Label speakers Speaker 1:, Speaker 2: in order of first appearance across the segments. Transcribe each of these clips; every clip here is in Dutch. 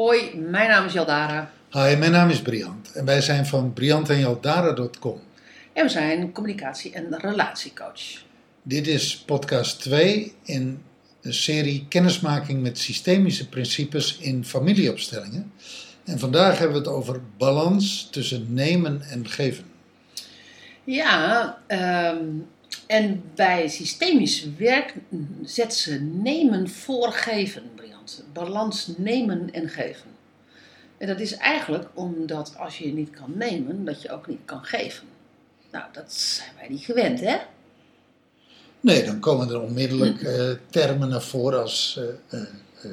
Speaker 1: Hoi, mijn naam is Jaldara
Speaker 2: Hi, mijn naam is Briant en wij zijn van briantenjaldara.com.
Speaker 1: en we zijn communicatie- en relatiecoach.
Speaker 2: Dit is podcast 2 in een serie kennismaking met systemische principes in familieopstellingen. En vandaag hebben we het over balans tussen nemen en geven.
Speaker 1: Ja, ehm, en bij systemisch werk zet ze nemen voor geven, Briant. Balans nemen en geven. En dat is eigenlijk omdat als je niet kan nemen, dat je ook niet kan geven. Nou, dat zijn wij niet gewend, hè?
Speaker 2: Nee, dan komen er onmiddellijk eh, termen naar voren als eh, eh,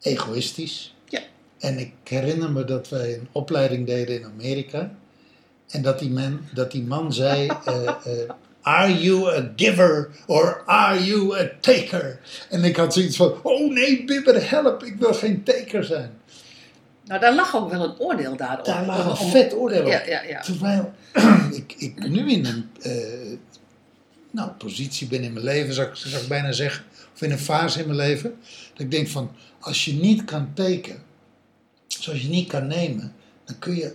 Speaker 2: egoïstisch.
Speaker 1: Ja.
Speaker 2: En ik herinner me dat wij een opleiding deden in Amerika. En dat die man, dat die man zei: Are you a giver or are you a taker? En ik had zoiets van: Oh nee, Bibber, help, ik wil geen taker zijn.
Speaker 1: Nou, daar lag ook wel een oordeel daarop.
Speaker 2: Daar lag een vet oordeel op.
Speaker 1: Ja, ja, ja.
Speaker 2: Terwijl ik, ik nu in een eh, nou, positie ben in mijn leven, zou ik, zou ik bijna zeggen, of in een fase in mijn leven, dat ik denk van, als je niet kan tekenen, zoals je niet kan nemen, dan kun je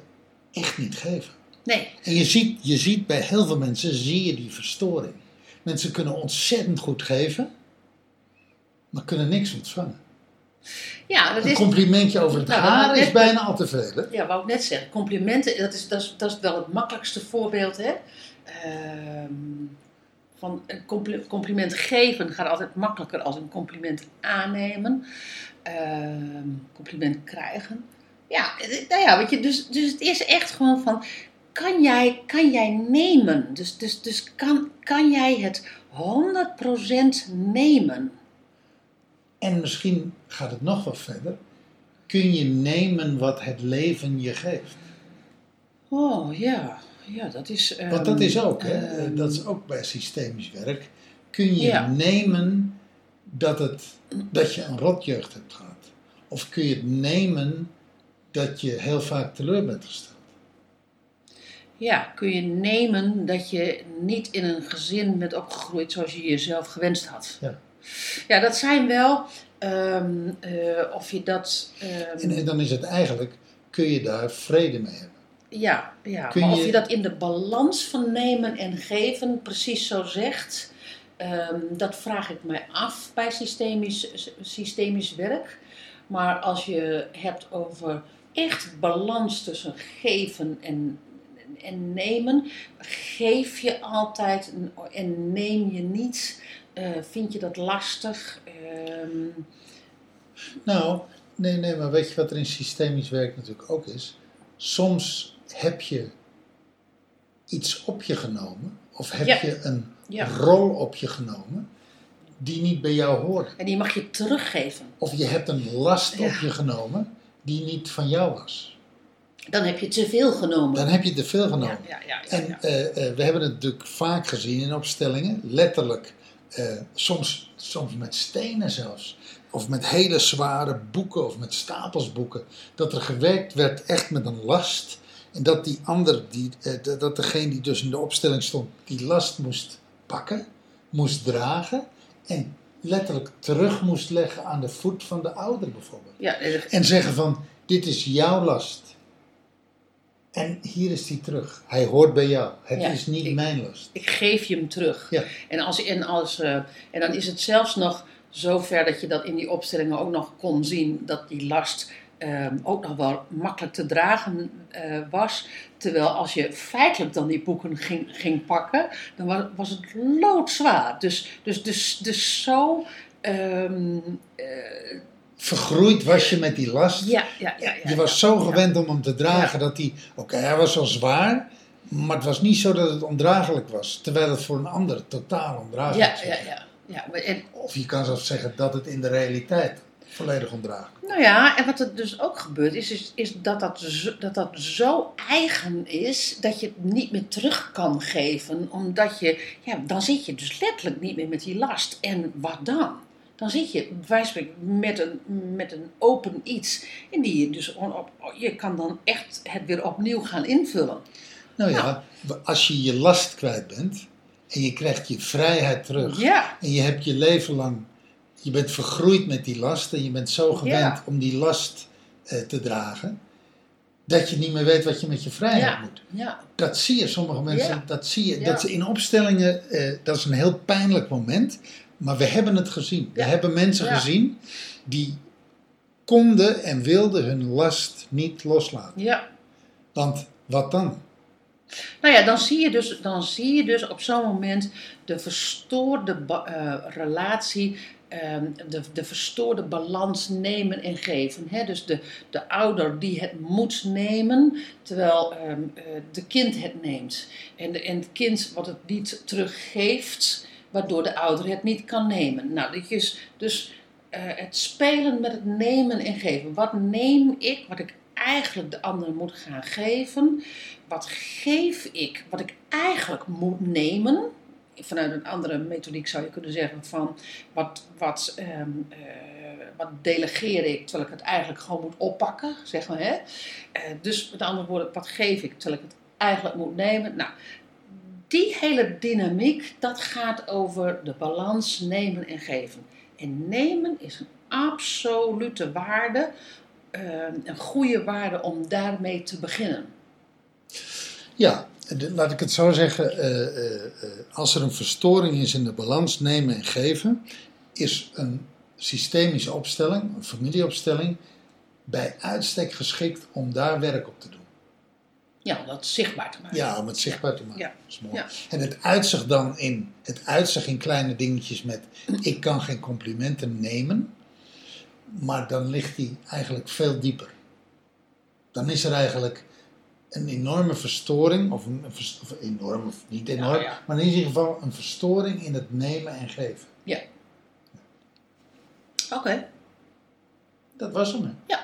Speaker 2: echt niet geven.
Speaker 1: Nee,
Speaker 2: En je ziet, je ziet bij heel veel mensen, zie je die verstoring. Mensen kunnen ontzettend goed geven, maar kunnen niks ontvangen.
Speaker 1: ja, dat
Speaker 2: Een
Speaker 1: is...
Speaker 2: complimentje over het
Speaker 1: Nou,
Speaker 2: haar is bijna al te veel. Hè?
Speaker 1: Ja, wou ik net zeggen. Complimenten, dat is, dat is, dat is wel het makkelijkste voorbeeld. Hè? Ehm, van een compli- compliment geven gaat altijd makkelijker als een compliment aannemen. Ehm, compliment krijgen. Ja, eh, nou ja, weet je, dus, dus het is echt gewoon van, kan jij, kan jij nemen? Dus, dus, dus kan, kan jij het 100% nemen?
Speaker 2: En misschien gaat het nog wat verder. Kun je nemen wat het leven je geeft?
Speaker 1: Oh ja, ja, dat is...
Speaker 2: Want dat is ook, hè?
Speaker 1: ehm,
Speaker 2: dat is ook bij systemisch werk. Kun je
Speaker 1: Ja.
Speaker 2: nemen dat, het, dat je een rotjeugd hebt gehad? Of kun je het nemen dat je heel vaak teleur bent gesteld?
Speaker 1: Ja, kun je nemen dat je niet in een gezin bent opgegroeid zoals je jezelf gewenst had.
Speaker 2: Ja.
Speaker 1: Ja, dat zijn wel, ehm, eh, of je dat, ehm,
Speaker 2: En, en dan is het eigenlijk, kun je daar vrede mee hebben?
Speaker 1: ja, ja
Speaker 2: kun
Speaker 1: maar of
Speaker 2: je-
Speaker 1: je dat in de balans van nemen en geven precies zo zegt, ehm, dat vraag ik mij af bij systemisch, systemisch werk. Maar als je hebt over echt balans tussen geven en, en nemen, geef je altijd en- neem je niet. Eh, vind je dat lastig? Ehm,
Speaker 2: Nou, nee, nee, maar weet je wat er in systemisch werk natuurlijk ook is? Soms heb je iets op je genomen, of heb
Speaker 1: Ja.
Speaker 2: je een
Speaker 1: Ja.
Speaker 2: rol op je genomen die niet bij jou hoort.
Speaker 1: en die mag je teruggeven.
Speaker 2: Of je hebt een last op je genomen die niet van jou was.
Speaker 1: Dan heb je te veel genomen.
Speaker 2: Dan heb je te veel genomen.
Speaker 1: ja, ja, ja, ja,
Speaker 2: En eh, eh, we hebben het natuurlijk vaak gezien in opstellingen, letterlijk, eh, soms, soms met stenen zelfs, of met hele zware boeken of met stapels boeken, dat er gewerkt werd echt met een last. En dat die ander, die, dat- degene die dus in de opstelling stond, die last moest pakken, moest dragen en letterlijk terug moest leggen aan de voet van de ouder bijvoorbeeld.
Speaker 1: Ja, En
Speaker 2: zeggen van, dit is jouw last. En hier is die terug. Hij hoort bij jou. Het
Speaker 1: Ja,
Speaker 2: is niet
Speaker 1: ik-
Speaker 2: mijn last.
Speaker 1: ik geef je hem terug.
Speaker 2: Ja.
Speaker 1: En, als, en, als, eh, en dan is het zelfs nog zover dat je dat in die opstellingen ook nog kon zien, dat die last ehm, ook nog wel makkelijk te dragen eh, was. Terwijl als je feitelijk dan die boeken ging, ging pakken, dan was, was het loodzwaar. Dus, dus, dus, dus zo. ehm, eh,
Speaker 2: Vergroeid was je met die last.
Speaker 1: ja, ja, ja, ja,
Speaker 2: je was
Speaker 1: ja,
Speaker 2: zo
Speaker 1: ja.
Speaker 2: gewend om hem te dragen dat hij... Oké, hij was wel zwaar, maar het was niet zo dat het ondraaglijk was. Terwijl het voor een ander totaal ondraaglijk
Speaker 1: Ja,
Speaker 2: is.
Speaker 1: ja, ja. ja. maar En,
Speaker 2: Of je kan zelfs zeggen dat het in de realiteit volledig ondraaglijk.
Speaker 1: Nou ja, en wat er dus ook gebeurt is, is, is dat, dat, zo, dat dat zo eigen is dat je het niet meer terug kan geven. Omdat je, ja, dan zit je dus letterlijk niet meer met die last. En wat dan? Dan zit je, spreken, met een, met een open iets. En die je dus op, je kan dan echt het weer opnieuw gaan invullen.
Speaker 2: Nou ja, als je je last kwijt bent en je krijgt je vrijheid terug.
Speaker 1: Ja,
Speaker 2: En je hebt je leven lang, je bent vergroeid met die last en je bent zo gewend
Speaker 1: Ja.
Speaker 2: om die last eh, te dragen, dat je niet meer weet wat je met je vrijheid
Speaker 1: Ja.
Speaker 2: moet.
Speaker 1: Ja,
Speaker 2: Dat zie je, sommige mensen,
Speaker 1: Ja.
Speaker 2: dat zie je. Dat ze in opstellingen, eh, dat is een heel pijnlijk moment, maar we hebben het gezien. We hebben mensen gezien die konden en wilden hun last niet loslaten.
Speaker 1: ja.
Speaker 2: Want wat dan?
Speaker 1: Nou ja, dan zie je dus, dan zie je dus op zo'n moment de verstoorde eh, relatie, ehm, de, de verstoorde balans nemen en geven. Hè? Dus de, de ouder die het moet nemen, terwijl ehm, eh, de kind het neemt. En, de, en het kind wat het niet teruggeeft, waardoor de ouder het niet kan nemen. Nou, dit is dus eh, het spelen met het nemen en geven. Wat neem ik, wat ik eigenlijk de ander moet gaan geven? Wat geef ik, wat ik eigenlijk moet nemen? Vanuit een andere methodiek zou je kunnen zeggen van wat, wat, ehm, eh, wat delegeer ik terwijl ik het eigenlijk gewoon moet oppakken, zeg maar. Hè? Eh, dus met andere woorden, wat geef ik terwijl ik het eigenlijk moet nemen? Nou, die hele dynamiek, dat gaat over de balans nemen en geven. En nemen is een absolute waarde, eh, een goede waarde om daarmee te beginnen.
Speaker 2: Ja, laat ik het zo zeggen. eh, eh, als er een verstoring is in de balans nemen en geven, is een systemische opstelling, een familieopstelling, bij uitstek geschikt om daar werk op te doen.
Speaker 1: Ja, om dat zichtbaar te maken.
Speaker 2: Ja, om het zichtbaar te maken.
Speaker 1: Ja.
Speaker 2: Dat is mooi.
Speaker 1: Ja.
Speaker 2: En het uitzicht dan in, het uitzicht in kleine dingetjes met ik kan geen complimenten nemen, maar dan ligt die eigenlijk veel dieper. Dan is er eigenlijk een enorme verstoring, of een, of enorm, of niet enorm,
Speaker 1: Nou ja.
Speaker 2: maar in ieder geval een verstoring in het nemen en geven.
Speaker 1: Oké.
Speaker 2: Dat was hem. hè.